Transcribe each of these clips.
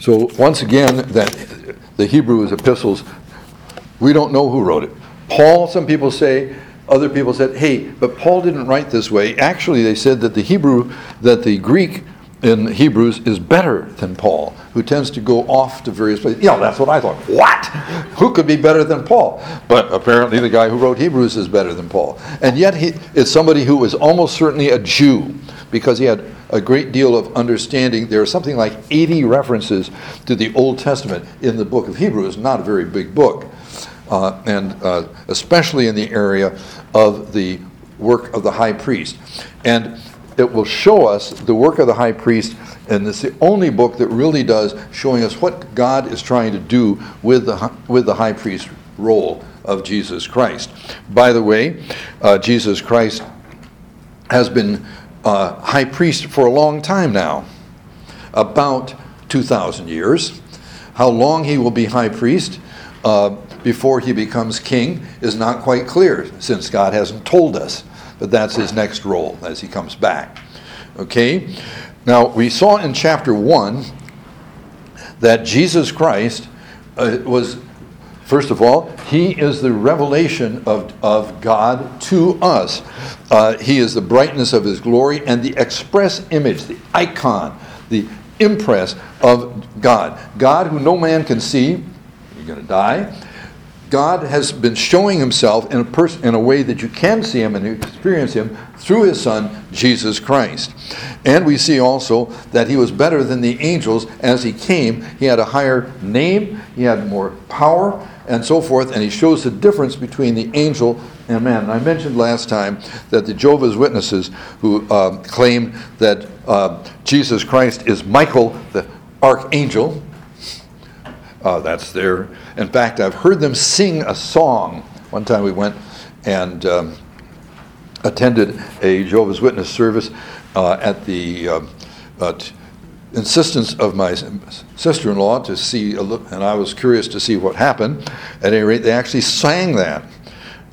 So once again, that the Hebrew epistles, we don't know who wrote it. Paul, some people say, other people said, hey, but Paul didn't write this way. Actually, they said that the Hebrew, that the Greek in Hebrews is better than Paul, who tends to go off to various places. Yeah, that's what I thought. What? Who could be better than Paul? But apparently, the guy who wrote Hebrews is better than Paul. And yet, he, it's somebody who was almost certainly a Jew because he had a great deal of understanding. There are something like 80 references to the Old Testament in the book of Hebrews, not a very big book, uh, and uh, especially in the area of the work of the high priest. And it will show us the work of the high priest, and it's the only book that really does showing us what God is trying to do with the, with the high priest role of Jesus Christ. By the way, uh, Jesus Christ has been uh, high priest for a long time now, about 2,000 years. How long he will be high priest uh, before he becomes king is not quite clear, since God hasn't told us. But that's his next role as he comes back. Okay? Now, we saw in chapter 1 that Jesus Christ uh, was First of all, he is the revelation of, of God to us. Uh, he is the brightness of his glory and the express image, the icon, the impress of God. God, who no man can see, you're going to die. God has been showing himself in a, pers- in a way that you can see him and experience him through his son, Jesus Christ. And we see also that he was better than the angels as he came. He had a higher name, he had more power, and so forth, and he shows the difference between the angel and man. And I mentioned last time that the Jehovah's Witnesses, who uh, claim that uh, Jesus Christ is Michael, the archangel, uh, that's their. In fact, I've heard them sing a song. One time we went and um, attended a Jehovah's Witness service uh, at the uh, uh, insistence of my sister-in-law to see, a look, and I was curious to see what happened. At any rate, they actually sang that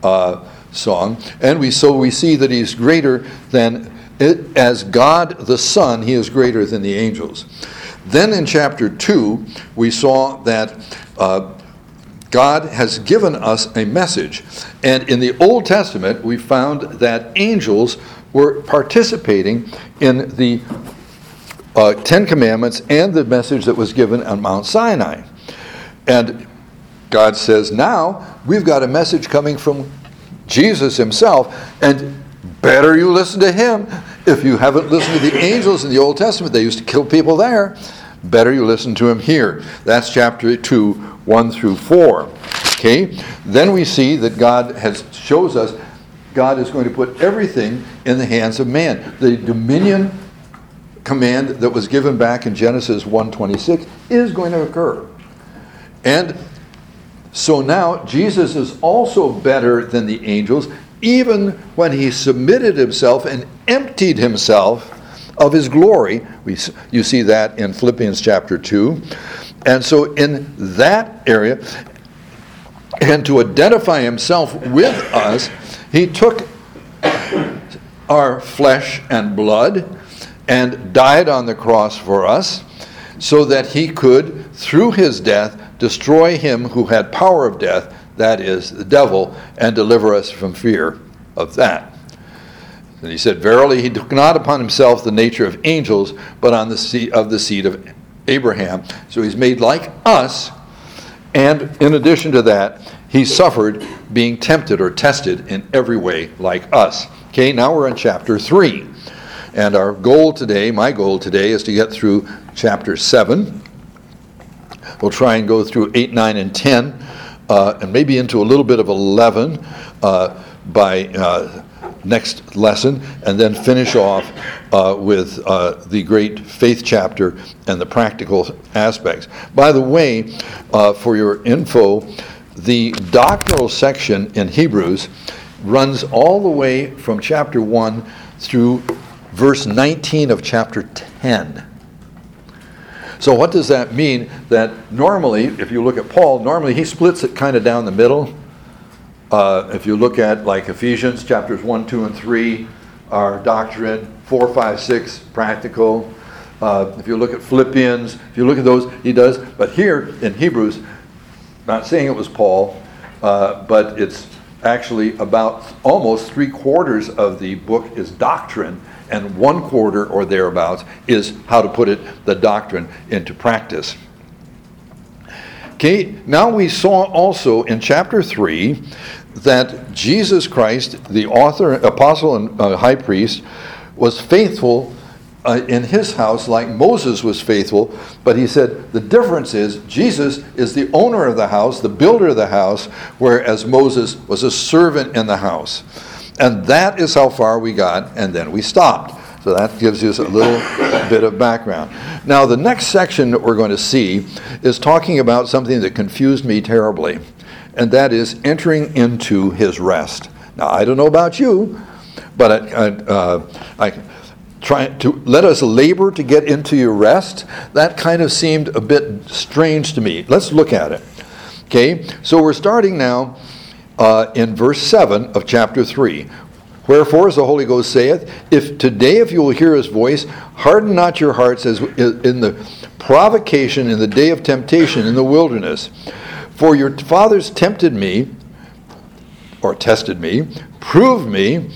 uh, song, and we so we see that he's greater than it, as God the Son. He is greater than the angels. Then in chapter two, we saw that. Uh, God has given us a message. And in the Old Testament, we found that angels were participating in the uh, Ten Commandments and the message that was given on Mount Sinai. And God says, now we've got a message coming from Jesus himself, and better you listen to him. If you haven't listened to the angels in the Old Testament, they used to kill people there. Better you listen to him here. That's chapter 2, 1 through 4. Okay? Then we see that God has shows us God is going to put everything in the hands of man. The dominion command that was given back in Genesis 1:26 is going to occur. And so now Jesus is also better than the angels even when he submitted himself and emptied himself of his glory. We, you see that in Philippians chapter 2. And so in that area and to identify himself with us, he took our flesh and blood and died on the cross for us so that he could, through his death, destroy him who had power of death, that is, the devil, and deliver us from fear of that. And he said, Verily, he took not upon himself the nature of angels, but on the seed of the seed of Abraham. So he's made like us, and in addition to that, he suffered being tempted or tested in every way like us. Okay, now we're in chapter 3. And our goal today, my goal today, is to get through chapter 7. We'll try and go through 8, 9, and 10, uh, and maybe into a little bit of 11 uh, by uh, next lesson, and then finish off uh, with uh, the great faith chapter and the practical aspects. By the way, uh, for your info, the doctrinal section in Hebrews runs all the way from chapter 1 through verse 19 of chapter 10. So, what does that mean? That normally, if you look at Paul, normally he splits it kind of down the middle. Uh, if you look at like Ephesians chapters 1, 2, and 3 are doctrine, 4, 5, 6 practical, Uh, if you look at Philippians, if you look at those, he does. But here in Hebrews, not saying it was Paul, uh, but it's actually about almost three quarters of the book is doctrine, and one quarter or thereabouts is how to put it, the doctrine into practice. Okay, now we saw also in chapter 3 that Jesus Christ, the author, apostle, and uh, high priest, was faithful uh, in his house like Moses was faithful, but he said the difference is Jesus is the owner of the house, the builder of the house, whereas Moses was a servant in the house. And that is how far we got, and then we stopped. So that gives you a little bit of background. Now, the next section that we're going to see is talking about something that confused me terribly, and that is entering into his rest. Now, I don't know about you, but I, I, uh, I try to let us labor to get into your rest. That kind of seemed a bit strange to me. Let's look at it. Okay, so we're starting now uh, in verse 7 of chapter 3. Wherefore, as the Holy Ghost saith, if today if you will hear his voice, harden not your hearts as in the provocation in the day of temptation in the wilderness. For your fathers tempted me, or tested me, proved me,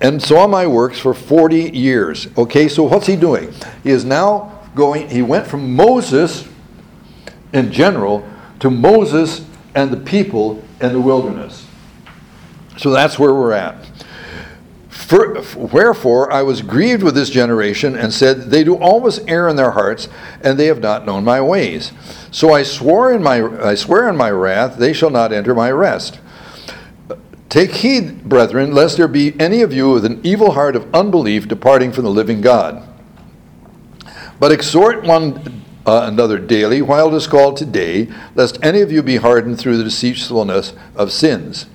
and saw my works for 40 years. Okay, so what's he doing? He is now going, he went from Moses in general to Moses and the people in the wilderness. So that's where we're at. For, wherefore I was grieved with this generation and said, They do always err in their hearts, and they have not known my ways. So I swore in my I swear in my wrath, they shall not enter my rest. Take heed, brethren, lest there be any of you with an evil heart of unbelief departing from the living God. But exhort one uh, another daily, while it is called today, lest any of you be hardened through the deceitfulness of sins.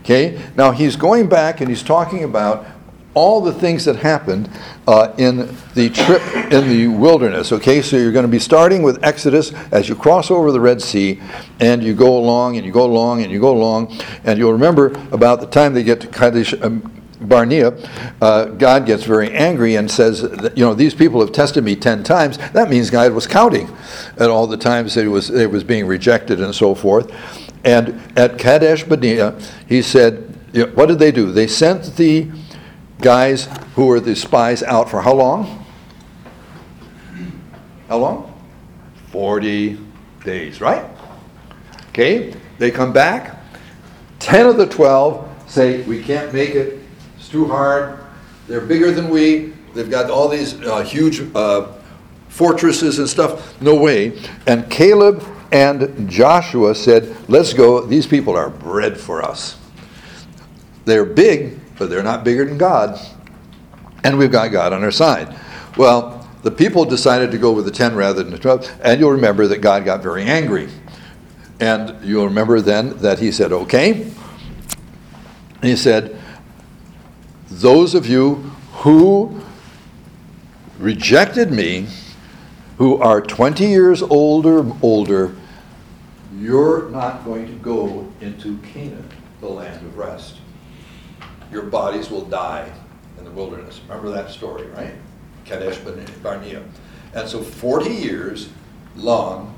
Okay, now he's going back and he's talking about all the things that happened uh, in the trip in the wilderness. Okay, so you're going to be starting with Exodus as you cross over the Red Sea, and you go along and you go along and you go along, and you'll remember about the time they get to Kadesh. Um, Barnea, uh, God gets very angry and says, you know, these people have tested me ten times. That means God was counting at all the times that it was it was being rejected and so forth. And at Kadesh Barnea, he said, what did they do? They sent the guys who were the spies out for how long? How long? 40 days, right? Okay, they come back. 10 of the 12 say, We can't make it, too hard. They're bigger than we, they've got all these uh, huge uh, fortresses and stuff. No way. And Caleb and Joshua said, Let's go. These people are bread for us. They're big, but they're not bigger than God. And we've got God on our side. Well, the people decided to go with the 10 rather than the 12. And you'll remember that God got very angry. And you'll remember then that he said, Okay. he said, Those of you who rejected me, who are 20 years older, older, you're not going to go into Canaan, the land of rest. Your bodies will die in the wilderness. Remember that story, right? Kadesh Barnea. And so 40 years long,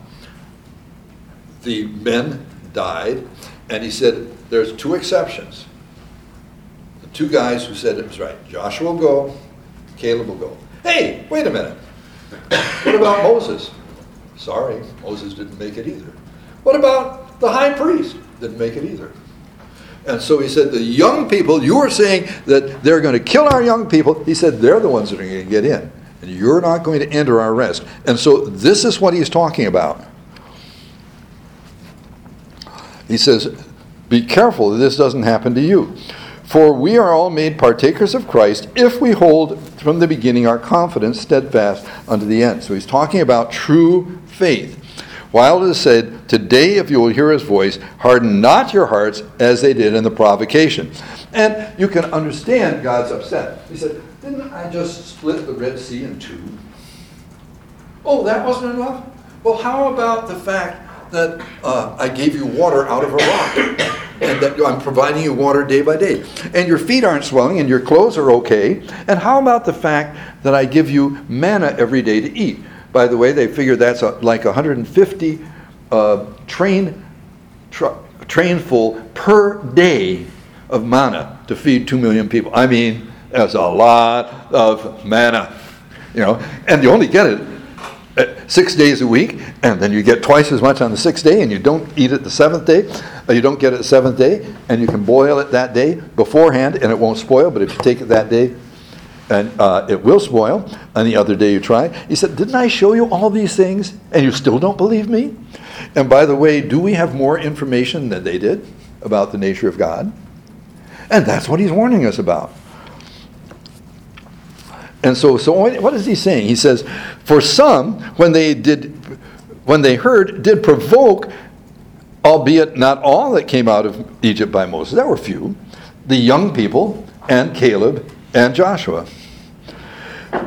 the men died, and he said there's two exceptions. Two guys who said it was right. Joshua will go, Caleb will go. Hey, wait a minute. What about Moses? Sorry, Moses didn't make it either. What about the high priest? Didn't make it either. And so he said, The young people, you are saying that they're going to kill our young people. He said, They're the ones that are going to get in. And you're not going to enter our rest. And so this is what he's talking about. He says, Be careful that this doesn't happen to you. For we are all made partakers of Christ if we hold from the beginning our confidence steadfast unto the end. So he's talking about true faith. While it is said, Today, if you will hear his voice, harden not your hearts as they did in the provocation. And you can understand God's upset. He said, Didn't I just split the Red Sea in two? Oh, that wasn't enough? Well, how about the fact that uh, I gave you water out of a rock? And that I'm providing you water day by day. And your feet aren't swelling and your clothes are okay. And how about the fact that I give you manna every day to eat? By the way, they figure that's a, like 150 uh, train, tr- train full per day of manna to feed 2 million people. I mean, that's a lot of manna, you know, and you only get it six days a week, and then you get twice as much on the sixth day, and you don't eat it the seventh day, you don't get it the seventh day, and you can boil it that day beforehand, and it won't spoil. But if you take it that day, and uh, it will spoil. And the other day you try. He said, Didn't I show you all these things? And you still don't believe me? And by the way, do we have more information than they did about the nature of God? And that's what he's warning us about. And so, so what is he saying? He says, For some, when they did, when they heard, did provoke, albeit not all that came out of Egypt by Moses. There were few. The young people and Caleb and Joshua.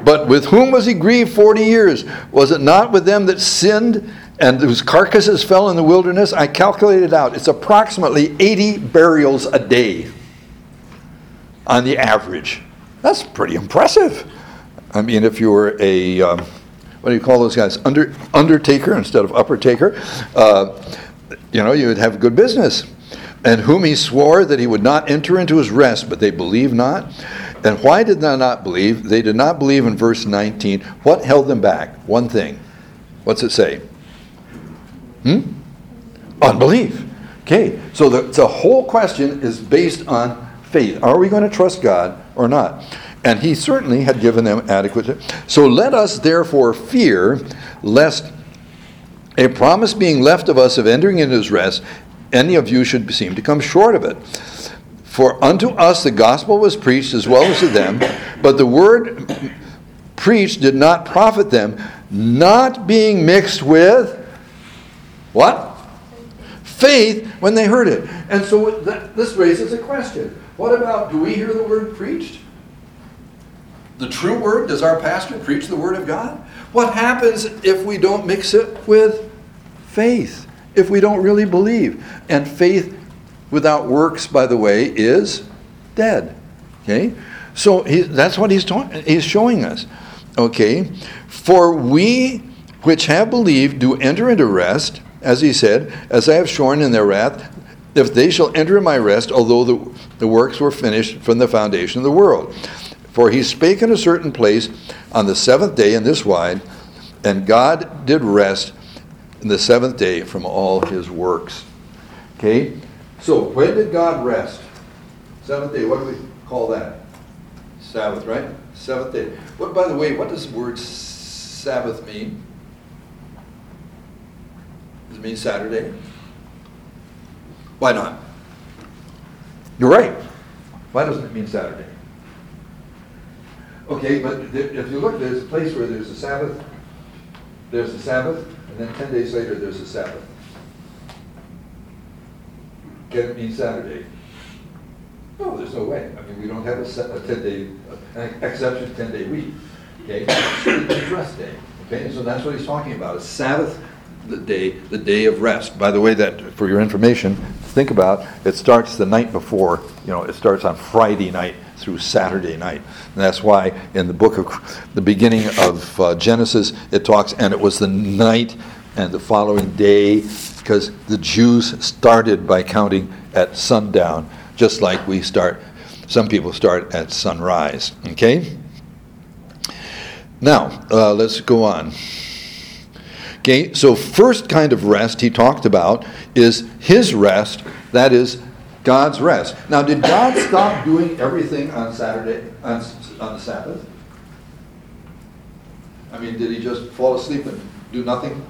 But with whom was he grieved 40 years? Was it not with them that sinned and whose carcasses fell in the wilderness? I calculated out. It's approximately 80 burials a day on the average. That's pretty impressive. I mean, if you were a, um, what do you call those guys? Under, undertaker instead of upper taker, uh, you know, you would have good business. And whom he swore that he would not enter into his rest, but they believe not. And why did they not believe? They did not believe in verse 19. What held them back? One thing. What's it say? Hmm? Unbelief. Okay, so the, the whole question is based on faith. Are we going to trust God or not? And he certainly had given them adequate. So let us therefore fear lest a promise being left of us of entering into his rest, any of you should seem to come short of it. For unto us the gospel was preached as well as to them, but the word preached did not profit them, not being mixed with what? Faith when they heard it. And so that, this raises a question. What about, do we hear the word preached? The true word? Does our pastor preach the word of God? What happens if we don't mix it with faith? If we don't really believe? And faith without works, by the way, is dead. Okay? So he, that's what he's, ta- he's showing us. Okay? For we which have believed do enter into rest, as he said, as I have shorn in their wrath, if they shall enter in my rest, although the, the works were finished from the foundation of the world. For he spake in a certain place on the seventh day in this wise, and God did rest in the seventh day from all his works. Okay? So, when did God rest? Seventh day. What do we call that? Sabbath, right? Seventh day. What, by the way, what does the word Sabbath mean? Does it mean Saturday? Why not? You're right. Why doesn't it mean Saturday? Okay, but if you look, there's a place where there's a Sabbath, there's a Sabbath, and then 10 days later there's a Sabbath. Can it mean Saturday? No, there's no way. I mean, we don't have a, a 10 day, an exception 10 day week. Okay? It's rest day. Okay? So that's what he's talking about. A Sabbath the day, the day of rest. By the way, that for your information, think about it starts the night before, you know, it starts on Friday night through Saturday night. And that's why in the book of the beginning of uh, Genesis, it talks, and it was the night and the following day, because the Jews started by counting at sundown, just like we start, some people start at sunrise. Okay? Now, uh, let's go on. Okay, so first kind of rest he talked about is his rest, that is God's rest. Now, did God stop doing everything on Saturday, on, on the Sabbath? I mean, did he just fall asleep and do nothing?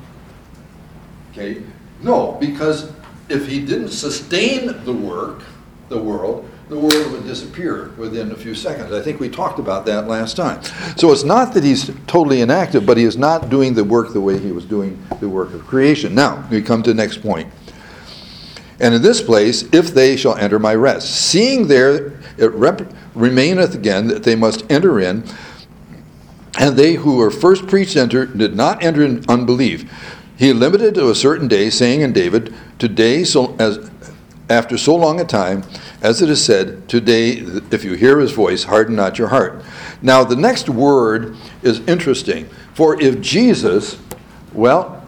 Okay, no, because if he didn't sustain the work, the world, the world would disappear within a few seconds. I think we talked about that last time. So it's not that he's totally inactive, but he is not doing the work the way he was doing the work of creation. Now, we come to the next point. And in this place, if they shall enter my rest. Seeing there it rep- remaineth again that they must enter in, and they who were first preached enter did not enter in unbelief. He limited to a certain day, saying in David, Today, so as after so long a time, as it is said, Today, if you hear his voice, harden not your heart. Now, the next word is interesting. For if Jesus, well,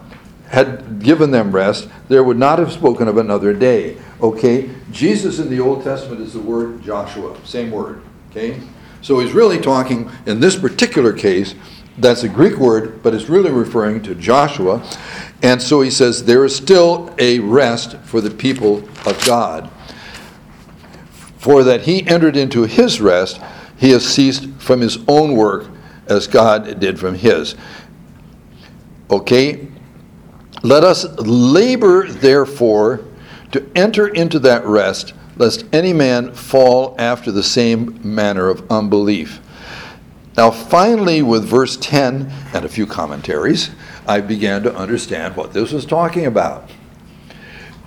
had given them rest, there would not have spoken of another day. Okay? Jesus in the Old Testament is the word Joshua, same word. Okay? So he's really talking, in this particular case, that's a Greek word, but it's really referring to Joshua. And so he says, there is still a rest for the people of God. For that he entered into his rest, he has ceased from his own work as God did from his. Okay? Let us labor, therefore, to enter into that rest, lest any man fall after the same manner of unbelief. Now, finally, with verse 10 and a few commentaries, I began to understand what this was talking about.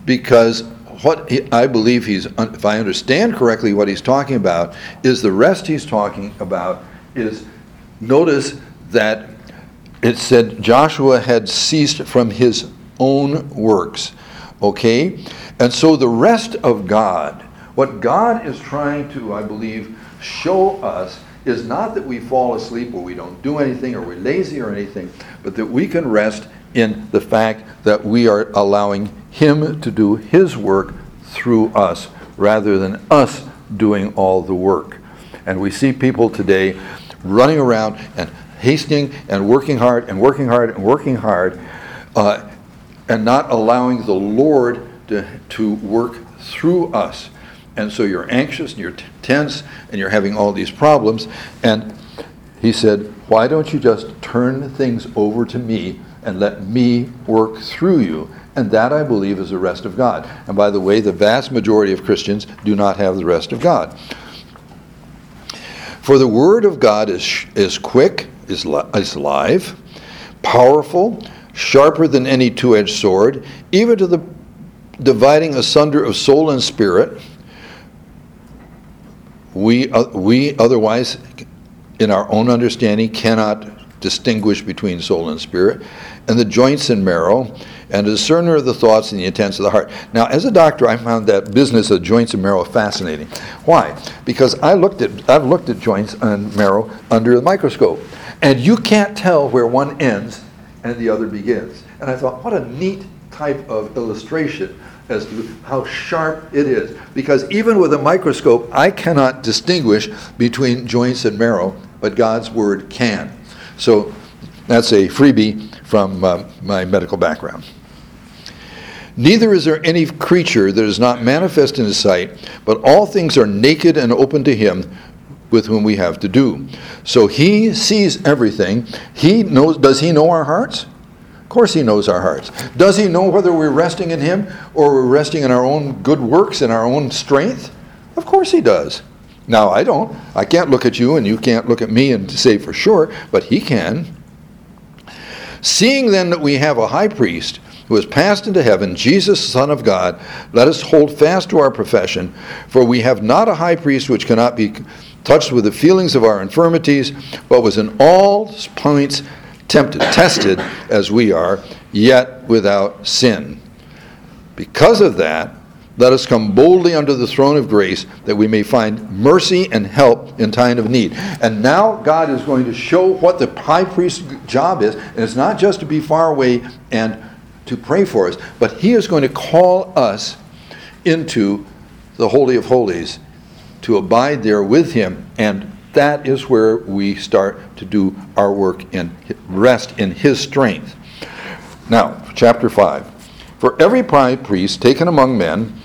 Because what he, I believe he's, if I understand correctly, what he's talking about is the rest he's talking about is notice that it said Joshua had ceased from his own works. Okay? And so the rest of God, what God is trying to, I believe, show us is not that we fall asleep or we don't do anything or we're lazy or anything, but that we can rest in the fact that we are allowing Him to do His work through us rather than us doing all the work. And we see people today running around and hastening and working hard and working hard and working hard uh, and not allowing the Lord to, to work through us. And so you're anxious and you're tense and you're having all these problems. And he said, Why don't you just turn things over to me and let me work through you? And that, I believe, is the rest of God. And by the way, the vast majority of Christians do not have the rest of God. For the Word of God is, is quick, is, li- is live, powerful, sharper than any two edged sword, even to the dividing asunder of soul and spirit. We, uh, we otherwise, in our own understanding, cannot distinguish between soul and spirit, and the joints and marrow, and a discerner of the thoughts and the intents of the heart. Now, as a doctor, I found that business of joints and marrow fascinating. Why? Because I looked at I've looked at joints and marrow under the microscope, and you can't tell where one ends and the other begins. And I thought, what a neat type of illustration as to how sharp it is. Because even with a microscope, I cannot distinguish between joints and marrow, but God's Word can. So that's a freebie from uh, my medical background. Neither is there any creature that is not manifest in his sight, but all things are naked and open to him with whom we have to do. So he sees everything. He knows does he know our hearts? Of course, He knows our hearts. Does He know whether we're resting in Him or we're resting in our own good works and our own strength? Of course, He does. Now, I don't. I can't look at you and you can't look at me and say for sure, but He can. Seeing then that we have a high priest who has passed into heaven, Jesus, Son of God, let us hold fast to our profession, for we have not a high priest which cannot be touched with the feelings of our infirmities, but was in all points tempted, tested as we are, yet without sin. Because of that, let us come boldly under the throne of grace that we may find mercy and help in time of need. And now God is going to show what the high priest's job is. And it's not just to be far away and to pray for us, but he is going to call us into the Holy of Holies to abide there with him and that is where we start to do our work and rest in His strength. Now, chapter 5. For every high priest taken among men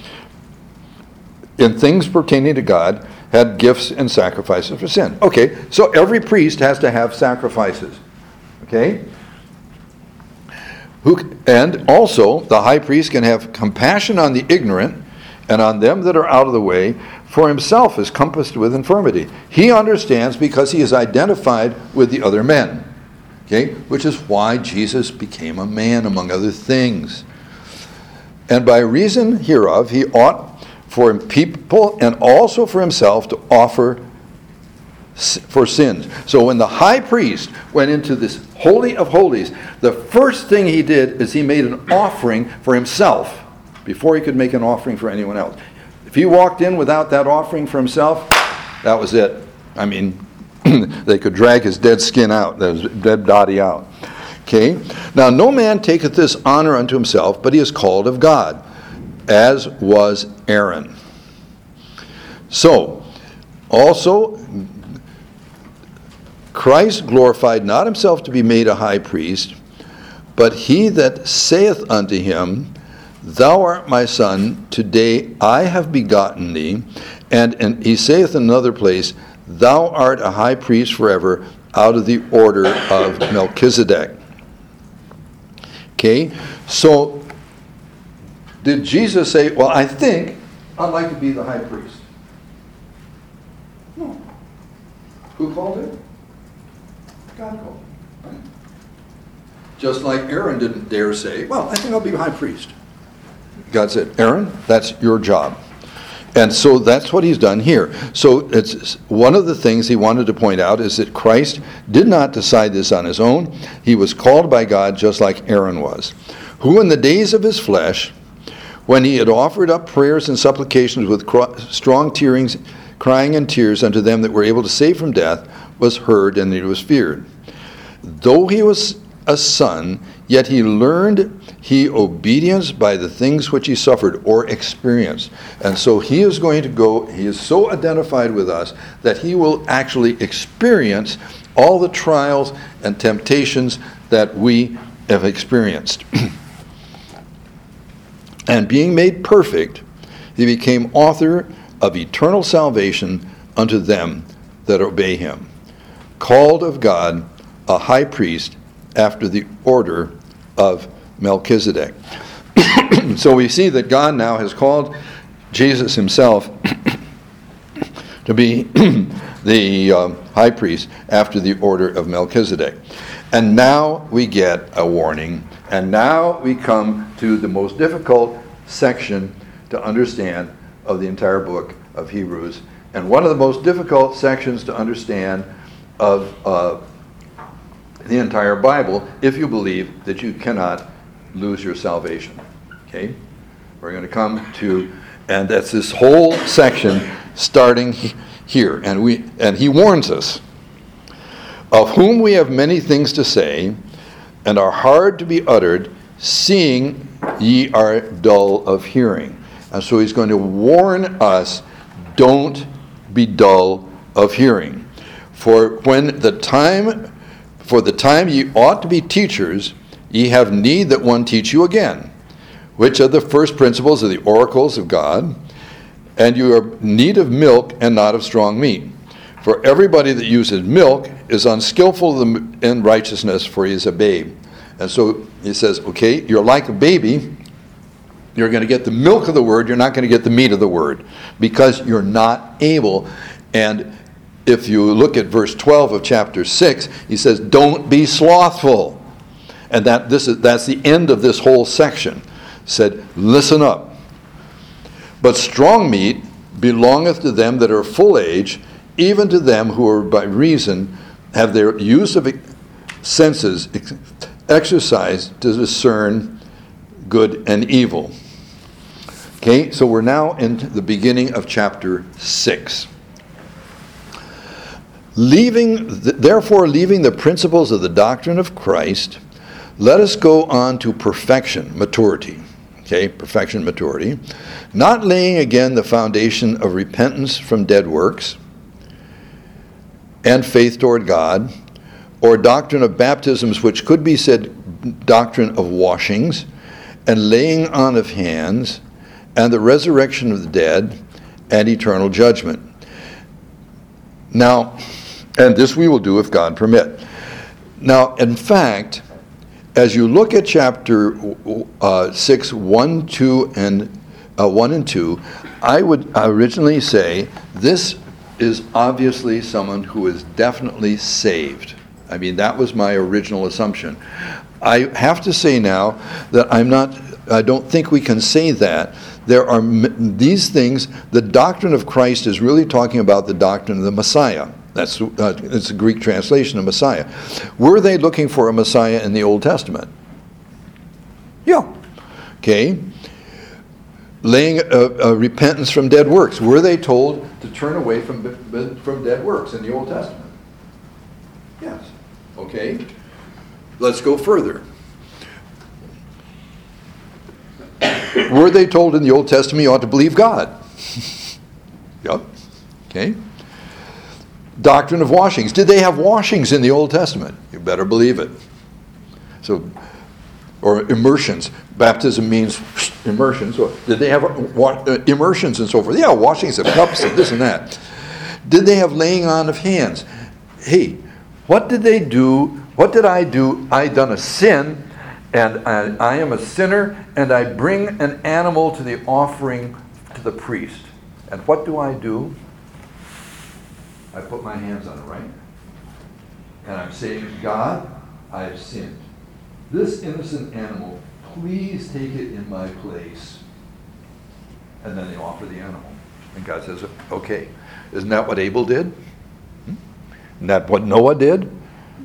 in things pertaining to God had gifts and sacrifices for sin. Okay, so every priest has to have sacrifices. Okay? Who, and also, the high priest can have compassion on the ignorant and on them that are out of the way, for himself is compassed with infirmity. He understands because he is identified with the other men. Okay? Which is why Jesus became a man, among other things. And by reason hereof, he ought for people and also for himself to offer for sins. So when the high priest went into this holy of holies, the first thing he did is he made an offering for himself before he could make an offering for anyone else. If he walked in without that offering for himself, that was it. I mean, they could drag his dead skin out, his dead body out. Okay? Now, no man taketh this honor unto himself, but he is called of God, as was Aaron. So, also, Christ glorified not himself to be made a high priest, but he that saith unto him, Thou art my son, today I have begotten thee. And, and he saith in another place, Thou art a high priest forever, out of the order of Melchizedek. Okay, so did Jesus say, Well, I think I'd like to be the high priest? No. Who called it? God. Right? Just like Aaron didn't dare say, Well, I think I'll be high priest. God said, Aaron, that's your job. And so that's what he's done here. So it's one of the things he wanted to point out is that Christ did not decide this on his own. He was called by God just like Aaron was, who in the days of his flesh, when he had offered up prayers and supplications with strong tearings, crying and tears unto them that were able to save from death, was heard and he was feared. Though he was a son, yet he learned he obedience by the things which he suffered or experienced. And so he is going to go, he is so identified with us that he will actually experience all the trials and temptations that we have experienced. and being made perfect, he became author of eternal salvation unto them that obey him. Called of God, a high priest after the order of Melchizedek. so we see that God now has called Jesus himself to be the uh, high priest after the order of Melchizedek. And now we get a warning, and now we come to the most difficult section to understand of the entire book of Hebrews, and one of the most difficult sections to understand of uh, the entire Bible if you believe that you cannot lose your salvation. Okay? We're going to come to, and that's this whole section starting here. And, we, and he warns us of whom we have many things to say and are hard to be uttered, seeing ye are dull of hearing. And so he's going to warn us don't be dull of hearing. For when the time for the time ye ought to be teachers, ye have need that one teach you again, which are the first principles of the oracles of God, and you are need of milk and not of strong meat. For everybody that uses milk is unskillful in righteousness, for he is a babe. And so he says, okay, you're like a baby. You're going to get the milk of the word. You're not going to get the meat of the word because you're not able. And if you look at verse 12 of chapter 6, he says, Don't be slothful. And that, this is, that's the end of this whole section. Said, Listen up. But strong meat belongeth to them that are full age, even to them who are by reason have their use of senses exercised to discern good and evil. Okay, so we're now in the beginning of chapter 6. Leaving, therefore, leaving the principles of the doctrine of Christ, let us go on to perfection, maturity. Okay, perfection, maturity. Not laying again the foundation of repentance from dead works and faith toward God, or doctrine of baptisms, which could be said doctrine of washings, and laying on of hands, and the resurrection of the dead, and eternal judgment. Now, and this we will do if God permit. Now, in fact, as you look at chapter uh, 6, 1, 2, and uh, 1 and 2, I would originally say this is obviously someone who is definitely saved. I mean, that was my original assumption. I have to say now that I'm not, I don't think we can say that. There are these things, the doctrine of Christ is really talking about the doctrine of the Messiah. That's uh, a Greek translation of Messiah. Were they looking for a Messiah in the Old Testament? Yeah. Okay. laying a, a repentance from dead works? Were they told to turn away from, from dead works in the Old Testament? Yes. Okay. Let's go further. Were they told in the Old Testament you ought to believe God? yep. Okay. Doctrine of washings. Did they have washings in the Old Testament? You better believe it. So, or immersions. Baptism means immersions. So, did they have uh, immersions and so forth? Yeah, washings of cups and this and that. Did they have laying on of hands? Hey, what did they do? What did I do? I done a sin and I, I, am a sinner, and I bring an animal to the offering to the priest. And what do I do? I put my hands on it, right? And I'm saying, God, I have sinned. This innocent animal, please take it in my place. And then they offer the animal. And God says, okay. Isn't that what Abel did? Hmm? Isn't that what Noah did?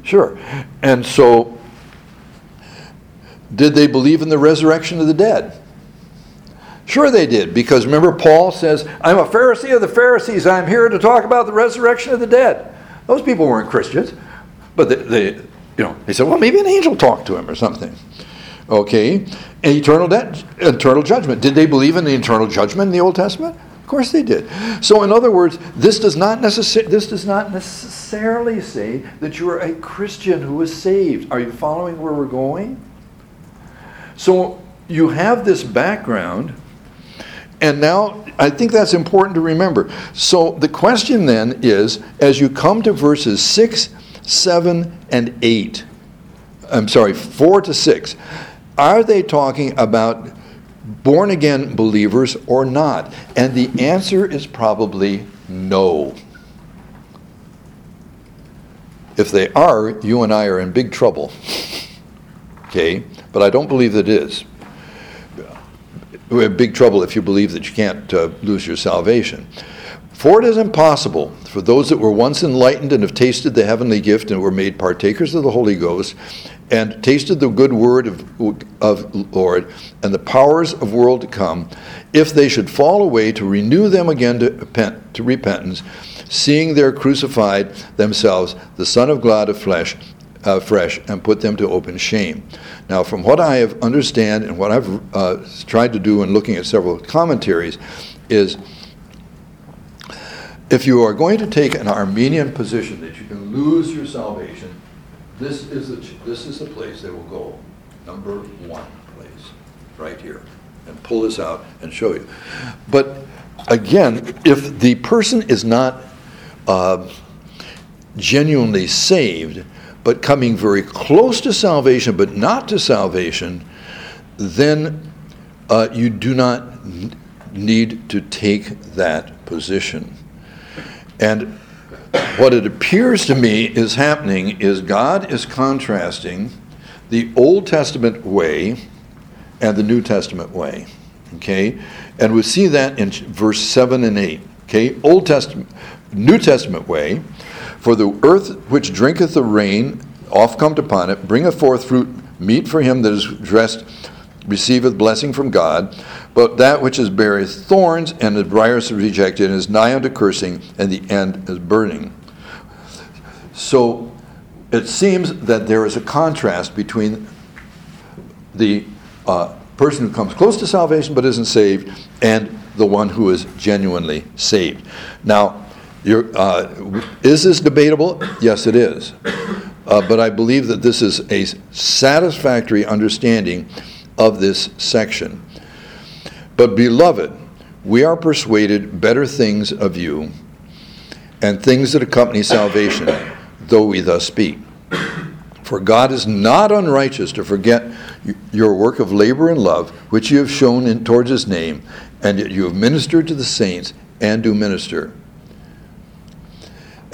Sure. And so did they believe in the resurrection of the dead? Sure, they did, because remember, Paul says, I'm a Pharisee of the Pharisees. I'm here to talk about the resurrection of the dead. Those people weren't Christians, but they, they you know, they said, well, maybe an angel talked to him or something. Okay, eternal, de- eternal judgment. Did they believe in the eternal judgment in the Old Testament? Of course they did. So, in other words, this does not, necessar- this does not necessarily say that you are a Christian who is saved. Are you following where we're going? So you have this background, and now I think that's important to remember. So the question then is as you come to verses 6, 7, and 8, I'm sorry, 4 to 6, are they talking about born again believers or not? And the answer is probably no. If they are, you and I are in big trouble. Okay? but I don't believe that it is. We have big trouble if you believe that you can't uh, lose your salvation. For it is impossible for those that were once enlightened and have tasted the heavenly gift and were made partakers of the Holy Ghost and tasted the good word of, of Lord and the powers of world to come, if they should fall away, to renew them again to, repent, to repentance, seeing they're crucified themselves, the Son of God of flesh, uh, fresh and put them to open shame. Now, from what I have understand and what I've uh, tried to do in looking at several commentaries, is if you are going to take an Arminian position that you can lose your salvation, this is the this is the place they will go. Number one place, right here, and pull this out and show you. But again, if the person is not uh, genuinely saved, but coming very close to salvation, but not to salvation, then uh, you do not need to take that position. And what it appears to me is happening is God is contrasting the Old Testament way and the New Testament way. Okay? And we see that in verse 7 and 8. Okay? Old Testament, New Testament way for the earth which drinketh the rain oft come upon it bringeth forth fruit meet for him that is dressed receiveth blessing from God, but that which is beareth thorns and the briars rejected is nigh unto cursing, and the end is burning. So it seems that there is a contrast between the uh, person who comes close to salvation but isn't saved and the one who is genuinely saved. Now, uh, is this debatable? Yes, it is. Uh, but I believe that this is a satisfactory understanding of this section. But, beloved, we are persuaded better things of you and things that accompany salvation, though we thus speak. For God is not unrighteous to forget your work of labor and love, which you have shown in, towards his name, and yet you have ministered to the saints and do minister.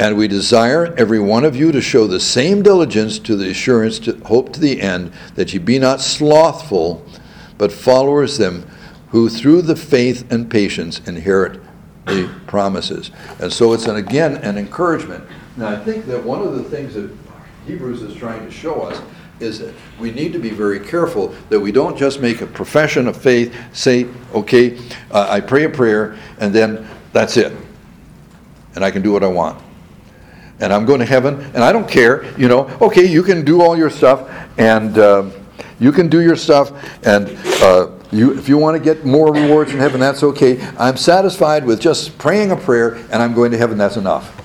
And we desire every one of you to show the same diligence to the assurance to hope to the end, that ye be not slothful, but followers them who through the faith and patience inherit the promises. And so it's an, again an encouragement. Now I think that one of the things that Hebrews is trying to show us is that we need to be very careful that we don't just make a profession of faith, say, okay, uh, I pray a prayer, and then that's it. And I can do what I want. And I'm going to heaven, and I don't care, you know, okay, you can do all your stuff, and uh, you can do your stuff, and uh, you, if you want to get more rewards in heaven, that's okay. I'm satisfied with just praying a prayer, and I'm going to heaven, that's enough.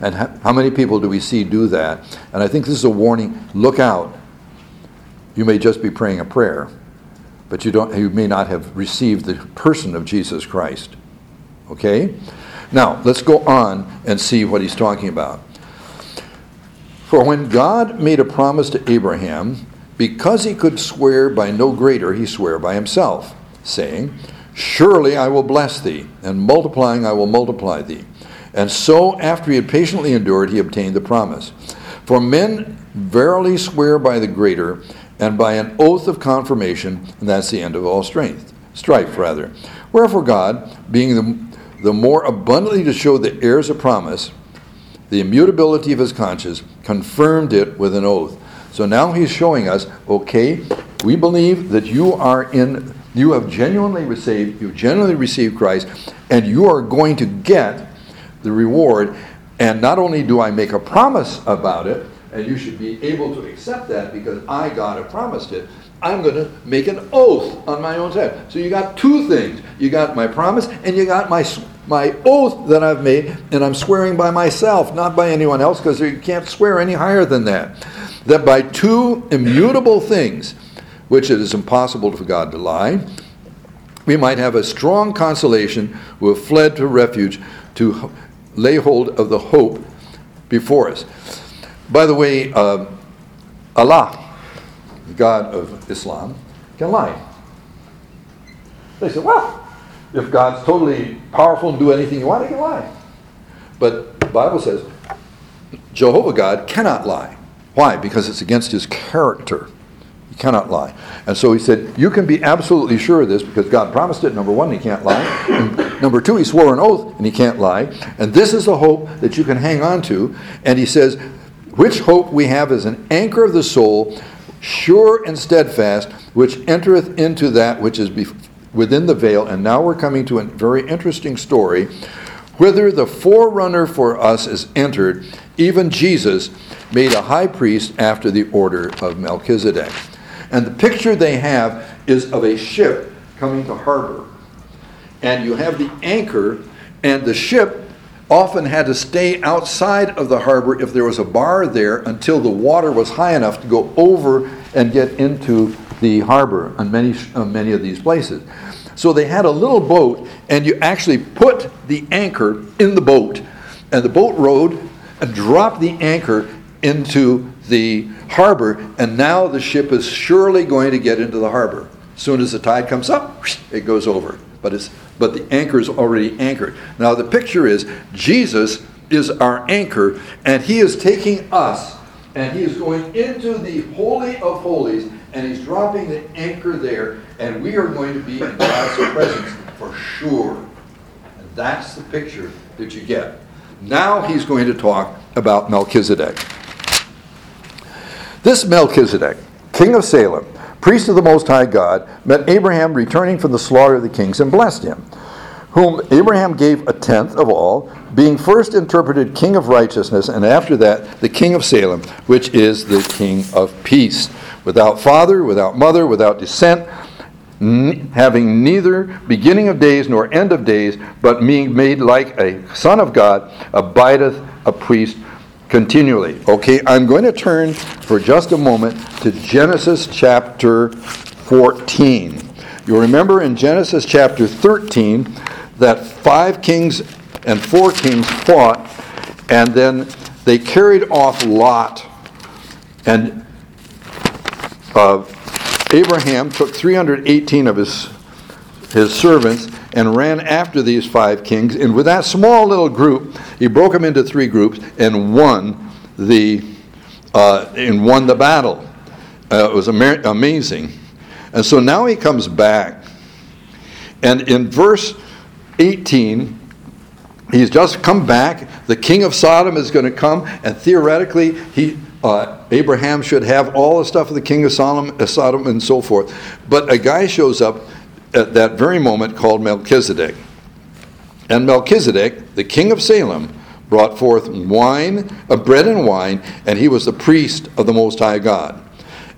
And how many people do we see do that? And I think this is a warning look out you may just be praying a prayer, but you, don't, you may not have received the person of Jesus Christ. Okay? Now, let's go on and see what he's talking about. For when God made a promise to Abraham, because he could swear by no greater, he swore by himself, saying, Surely I will bless thee, and multiplying I will multiply thee. And so, after he had patiently endured, he obtained the promise. For men verily swear by the greater, and by an oath of confirmation, and that's the end of all strength, strife rather. Wherefore God, being the, the more abundantly to show the heirs of promise, the immutability of his conscience, confirmed it with an oath. So now he's showing us, okay, we believe that you are in, you have genuinely received, you genuinely received Christ, and you are going to get the reward. And not only do I make a promise about it, and you should be able to accept that because I, God, have promised it. I'm going to make an oath on my own head. So you got two things. You got my promise, and you got my my oath that I've made, and I'm swearing by myself, not by anyone else, because you can't swear any higher than that. That by two immutable things, which it is impossible for God to lie, we might have a strong consolation who have fled to refuge to lay hold of the hope before us. By the way, uh, Allah, the God of Islam, can lie. They say, well, if God's totally powerful and do anything you want, he can lie. But the Bible says Jehovah God cannot lie. Why? Because it's against his character. He cannot lie. And so he said, You can be absolutely sure of this because God promised it. Number one, he can't lie. Number two, he swore an oath and he can't lie. And this is a hope that you can hang on to. And he says, which hope we have is an anchor of the soul, sure and steadfast, which entereth into that which is within the veil. And now we're coming to a very interesting story. Whither the forerunner for us is entered, even Jesus made a high priest after the order of Melchizedek. And the picture they have is of a ship coming to harbor. And you have the anchor, and the ship often had to stay outside of the harbor if there was a bar there until the water was high enough to go over and get into the harbor on many, many of these places. So they had a little boat, and you actually put the anchor in the boat, and the boat rode and dropped the anchor into the harbor, and now the ship is surely going to get into the harbor. As soon as the tide comes up, it goes over. But it's but the anchor is already anchored. Now, the picture is Jesus is our anchor, and he is taking us, and he is going into the Holy of Holies, and he's dropping the anchor there, and we are going to be in God's presence for sure. And that's the picture that you get. Now he's going to talk about Melchizedek. This Melchizedek, king of Salem, priest of the Most High God, met Abraham returning from the slaughter of the kings and blessed him, whom Abraham gave a tenth of all, being first interpreted king of righteousness, and after that the king of Salem, which is the king of peace, without father, without mother, without descent, n- having neither beginning of days nor end of days, but being made like a son of God, abideth a priest continually. Okay, I'm going to turn for just a moment to Genesis chapter 14. You'll remember in Genesis chapter 13 that five kings and four kings fought, and then they carried off Lot. And uh, Abraham took 318 of his, his servants and ran after these five kings. And with that small little group, he broke them into three groups and won the uh, and won the battle. Uh, it was ama- amazing. And so now he comes back, and in verse 18, he's just come back. The king of Sodom is going to come, and theoretically, he Uh, Abraham should have all the stuff of the king of Sodom, uh, Sodom and so forth. But a guy shows up at that very moment called Melchizedek. And Melchizedek, the king of Salem, brought forth wine, uh, bread and wine, and he was the priest of the Most High God.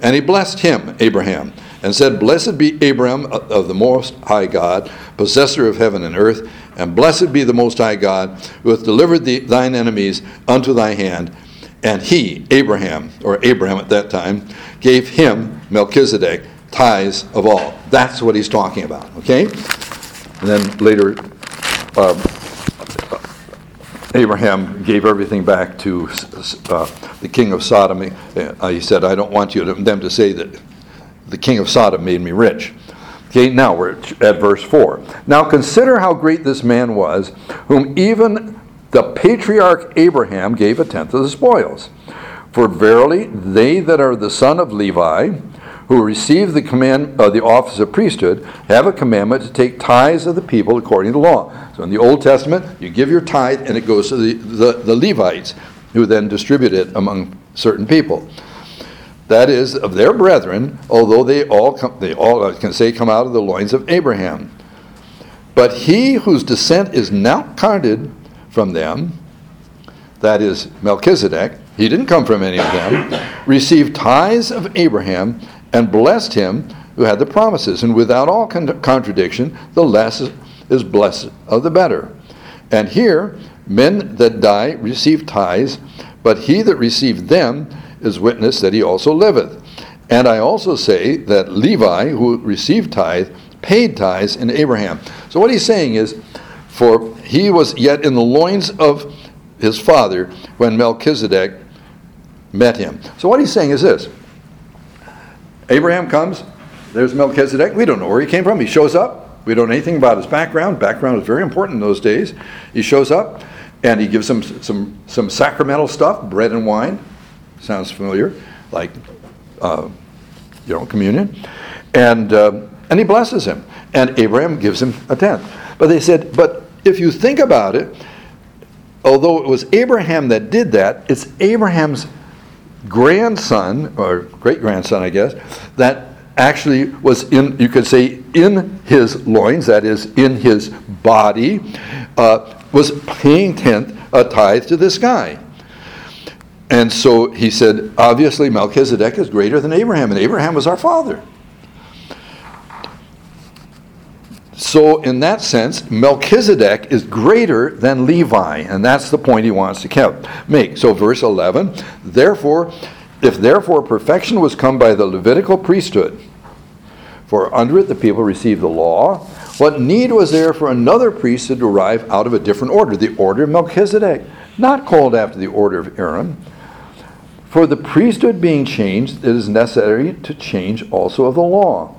And he blessed him, Abraham, and said, Blessed be Abraham of the Most High God, possessor of heaven and earth, and blessed be the Most High God, who hath delivered thee, thine enemies unto thy hand. And he, Abraham, or Abraham at that time, gave him, Melchizedek, tithes of all. That's what he's talking about, okay? And then later, uh, Abraham gave everything back to uh, the king of Sodom. Uh, he said, I don't want you to, them to say that the king of Sodom made me rich. Okay, now we're at verse 4. Now consider how great this man was, whom even the patriarch Abraham gave a tenth of the spoils. For verily, they that are the son of Levi, who receive the command uh, the office of priesthood have a commandment to take tithes of the people according to the law. So in the Old Testament, you give your tithe and it goes to the, the, the Levites, who then distribute it among certain people. That is of their brethren, although they all come, they all can say come out of the loins of Abraham. But he whose descent is not counted from them, that is Melchizedek, he didn't come from any of them, received tithes of Abraham and blessed him who had the promises. And without all con- contradiction, the less is blessed of the better. And here, men that die receive tithes, but he that received them is witness that he also liveth. And I also say that Levi, who received tithe, paid tithes in Abraham. So what he's saying is, for he was yet in the loins of his father when Melchizedek met him. So what he's saying is this Abraham comes, there's Melchizedek. We don't know where he came from. He shows up. We don't know anything about his background. Background was very important in those days. He shows up and he gives him some, some sacramental stuff, bread and wine. Sounds familiar, like uh, you know, communion. And, uh, and he blesses him. And Abraham gives him a tenth. But they said, but if you think about it, although it was Abraham that did that, it's Abraham's grandson, or great grandson, I guess, that actually was in, you could say, in his loins, that is, in his body, uh, was paying tenth a tithe to this guy. And so he said, obviously, Melchizedek is greater than Abraham, and Abraham was our father. So, in that sense, Melchizedek is greater than Levi, and that's the point he wants to make. So, verse 11, therefore, if therefore perfection was come by the Levitical priesthood, for under it the people received the law, what need was there for another priest to derive out of a different order, the order of Melchizedek, not called after the order of Aaron? For the priesthood being changed, it is necessary to change also of the law.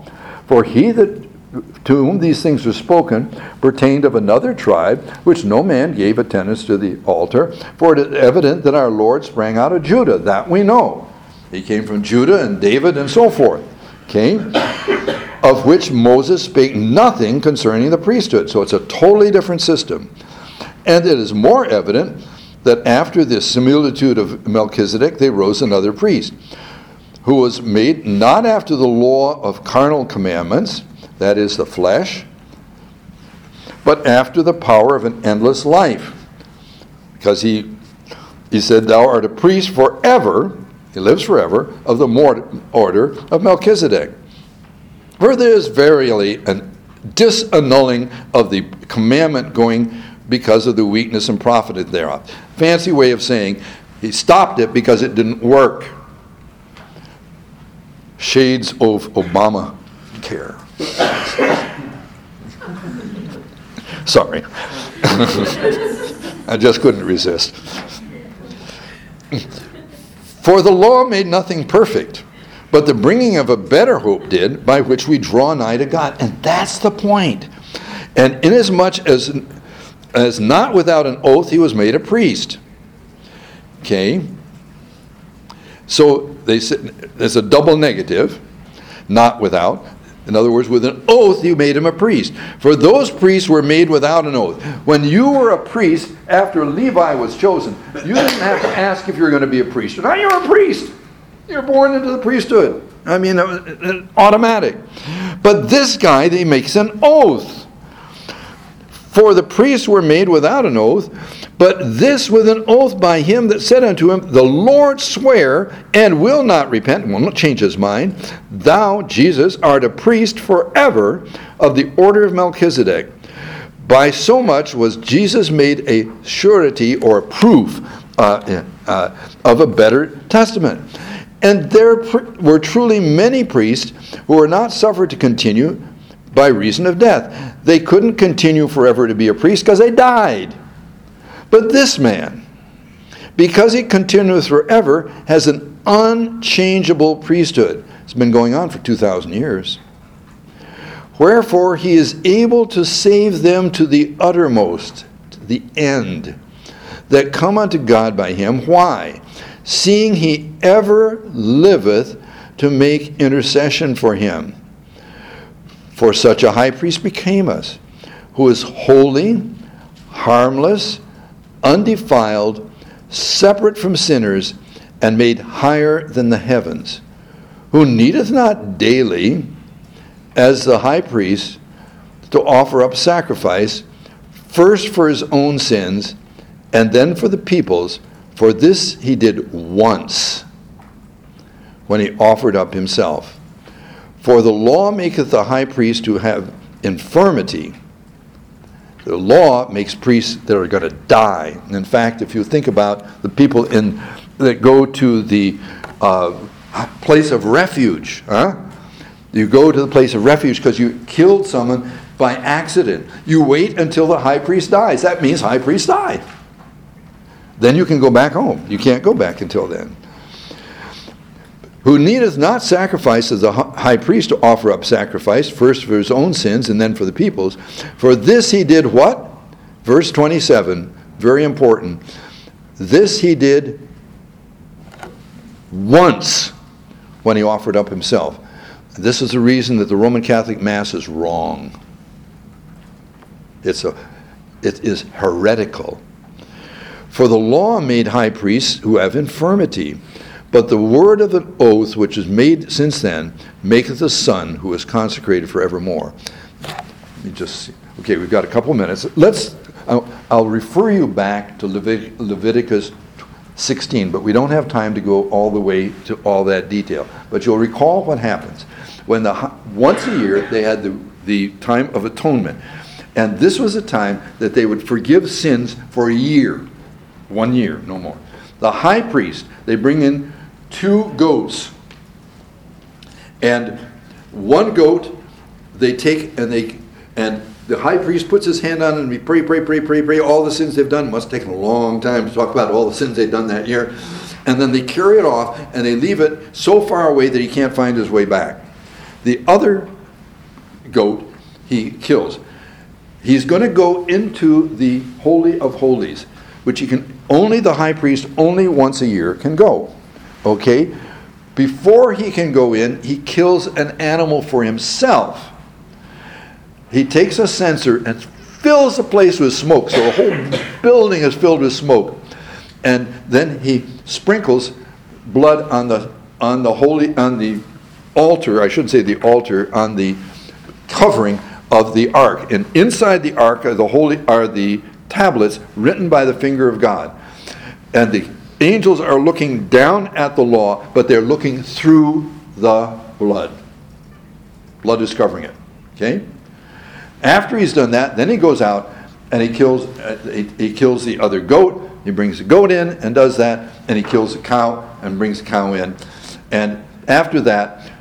For he that to whom these things were spoken pertained of another tribe, which no man gave attendance to the altar. For it is evident that our Lord sprang out of Judah. That we know. He came from Judah and David and so forth. Okay? Of which Moses spake nothing concerning the priesthood. So it's a totally different system. And it is more evident that after this similitude of Melchizedek, they rose another priest, who was made not after the law of carnal commandments that is the flesh, but after the power of an endless life. Because he, he said, Thou art a priest forever, he lives forever, of the order of Melchizedek. For there is verily a disannulling of the commandment going because of the weakness and profit thereof. Fancy way of saying he stopped it because it didn't work. Shades of Obama care. Sorry. I just couldn't resist. For the law made nothing perfect, but the bringing of a better hope did, by which we draw nigh to God. And that's the point. And inasmuch as, as not without an oath he was made a priest. Okay? So they said there's a double negative, not without. In other words, with an oath, you made him a priest. For those priests were made without an oath. When you were a priest, after Levi was chosen, you didn't have to ask if you're going to be a priest. Now you're a priest. You're born into the priesthood. I mean, uh, uh, automatic. But this guy, he makes an oath. For the priests were made without an oath, but this with an oath by him that said unto him, The Lord swear and will not repent, will not change his mind. Thou, Jesus, art a priest forever of the order of Melchizedek. By so much was Jesus made a surety or proof uh, uh, of a better testament. And there were truly many priests who were not suffered to continue by reason of death. They couldn't continue forever to be a priest because they died. But this man, because he continues forever, has an unchangeable priesthood. It's been going on for 2,000 years. Wherefore he is able to save them to the uttermost, to the end, that come unto God by him. Why? Seeing he ever liveth to make intercession for him. For such a high priest became us, who is holy, harmless, undefiled, separate from sinners, and made higher than the heavens, who needeth not daily, as the high priest, to offer up sacrifice, first for his own sins, and then for the people's. For this he did once, when he offered up himself. For the law maketh the high priest to have infirmity the law makes priests that are going to die. In fact, if you think about the people in that go to the uh, place of refuge, huh? You go to the place of refuge because you killed someone by accident. You wait until the high priest dies. That means high priest died. Then you can go back home. You can't go back until then who needeth not sacrifice as the high priest to offer up sacrifice, first for his own sins and then for the people's. For this he did what? Verse 27, very important. This he did once when he offered up himself. This is the reason that the Roman Catholic Mass is wrong. It's a, it is heretical. For the law made high priests who have infirmity but the word of an oath which is made since then maketh a son who is consecrated forevermore. Let me just see. Okay, we've got a couple minutes. Let's. I'll, I'll refer you back to Levit- Leviticus 16, but we don't have time to go all the way to all that detail. But you'll recall what happens when the once a year they had the the time of atonement, and this was a time that they would forgive sins for a year, one year, no more. The high priest they bring in two goats. And one goat they take and they and the high priest puts his hand on it and we pray, pray, pray, pray, pray, all the sins they've done. Must have taken a long time to talk about all the sins they've done that year. And then they carry it off and they leave it so far away that he can't find his way back. The other goat he kills. He's going to go into the Holy of Holies, which he can only the high priest only once a year can go. Okay? Before he can go in, he kills an animal for himself. He takes a censer and fills the place with smoke. So the whole building is filled with smoke. And then he sprinkles blood on the on the holy on the altar, I shouldn't say the altar, on the covering of the ark. And inside the ark are the holy are the tablets written by the finger of God. And the angels are looking down at the law, but they're looking through the blood. Blood is covering it. Okay? After he's done that, then he goes out and he kills, uh, he, he kills the other goat. He brings the goat in and does that, and he kills the cow and brings the cow in. And after that,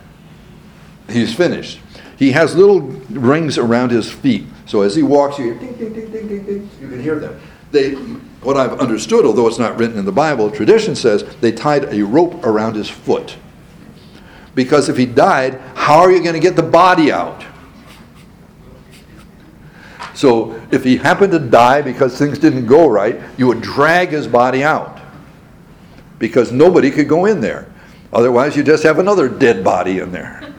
he's finished. He has little rings around his feet. So as he walks, you ding, ding, ding. You can hear them. They what I've understood, although it's not written in the Bible, tradition says they tied a rope around his foot. Because if he died, how are you going to get the body out? So if he happened to die because things didn't go right, you would drag his body out. Because nobody could go in there. Otherwise, you just have another dead body in there.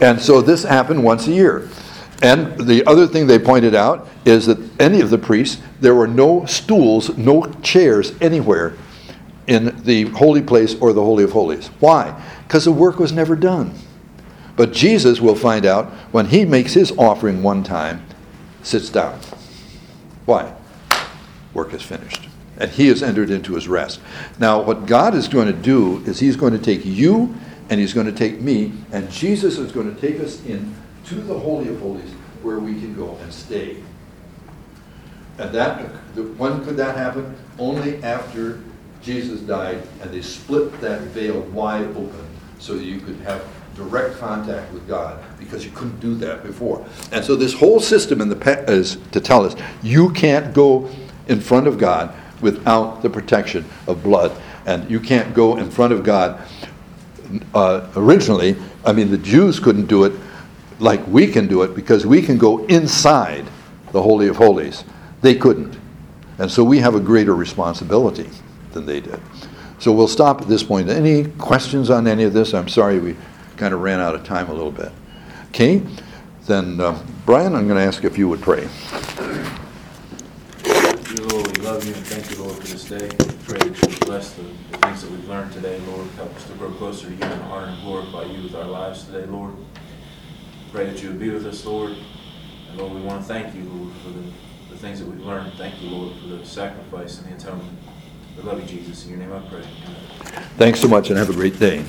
And so this happened once a year. And the other thing they pointed out is that any of the priests, there were no stools, no chairs anywhere in the holy place or the Holy of Holies. Why? Because the work was never done. But Jesus, we'll find out, when he makes his offering one time, sits down. Why? Work is finished. And he has entered into his rest. Now, what God is going to do is he's going to take you and he's going to take me, and Jesus is going to take us in to the Holy of Holies where we can go and stay. And that, when could that happen? Only after Jesus died and they split that veil wide open so you could have direct contact with God because you couldn't do that before. And so this whole system in the pa- is to tell us you can't go in front of God without the protection of blood, and you can't go in front of God uh, originally, I mean, the Jews couldn't do it like we can do it because we can go inside the Holy of Holies. They couldn't. And so we have a greater responsibility than they did. So we'll stop at this point. Any questions on any of this? I'm sorry we kind of ran out of time a little bit. Okay? Then, uh, Brian, I'm going to ask if you would pray. Dear Lord, we love you and thank you, Lord, for this day. Pray that you bless the, the things that we've learned today, Lord. Help us to grow closer to you and honor and glorify you with our lives today, Lord. Pray that you would be with us, Lord. And Lord, we want to thank you, Lord, for the, the things that we've learned. Thank you, Lord, for the sacrifice and the atonement. We love you, Jesus. In your name I pray. Amen. Thanks so much and have a great day.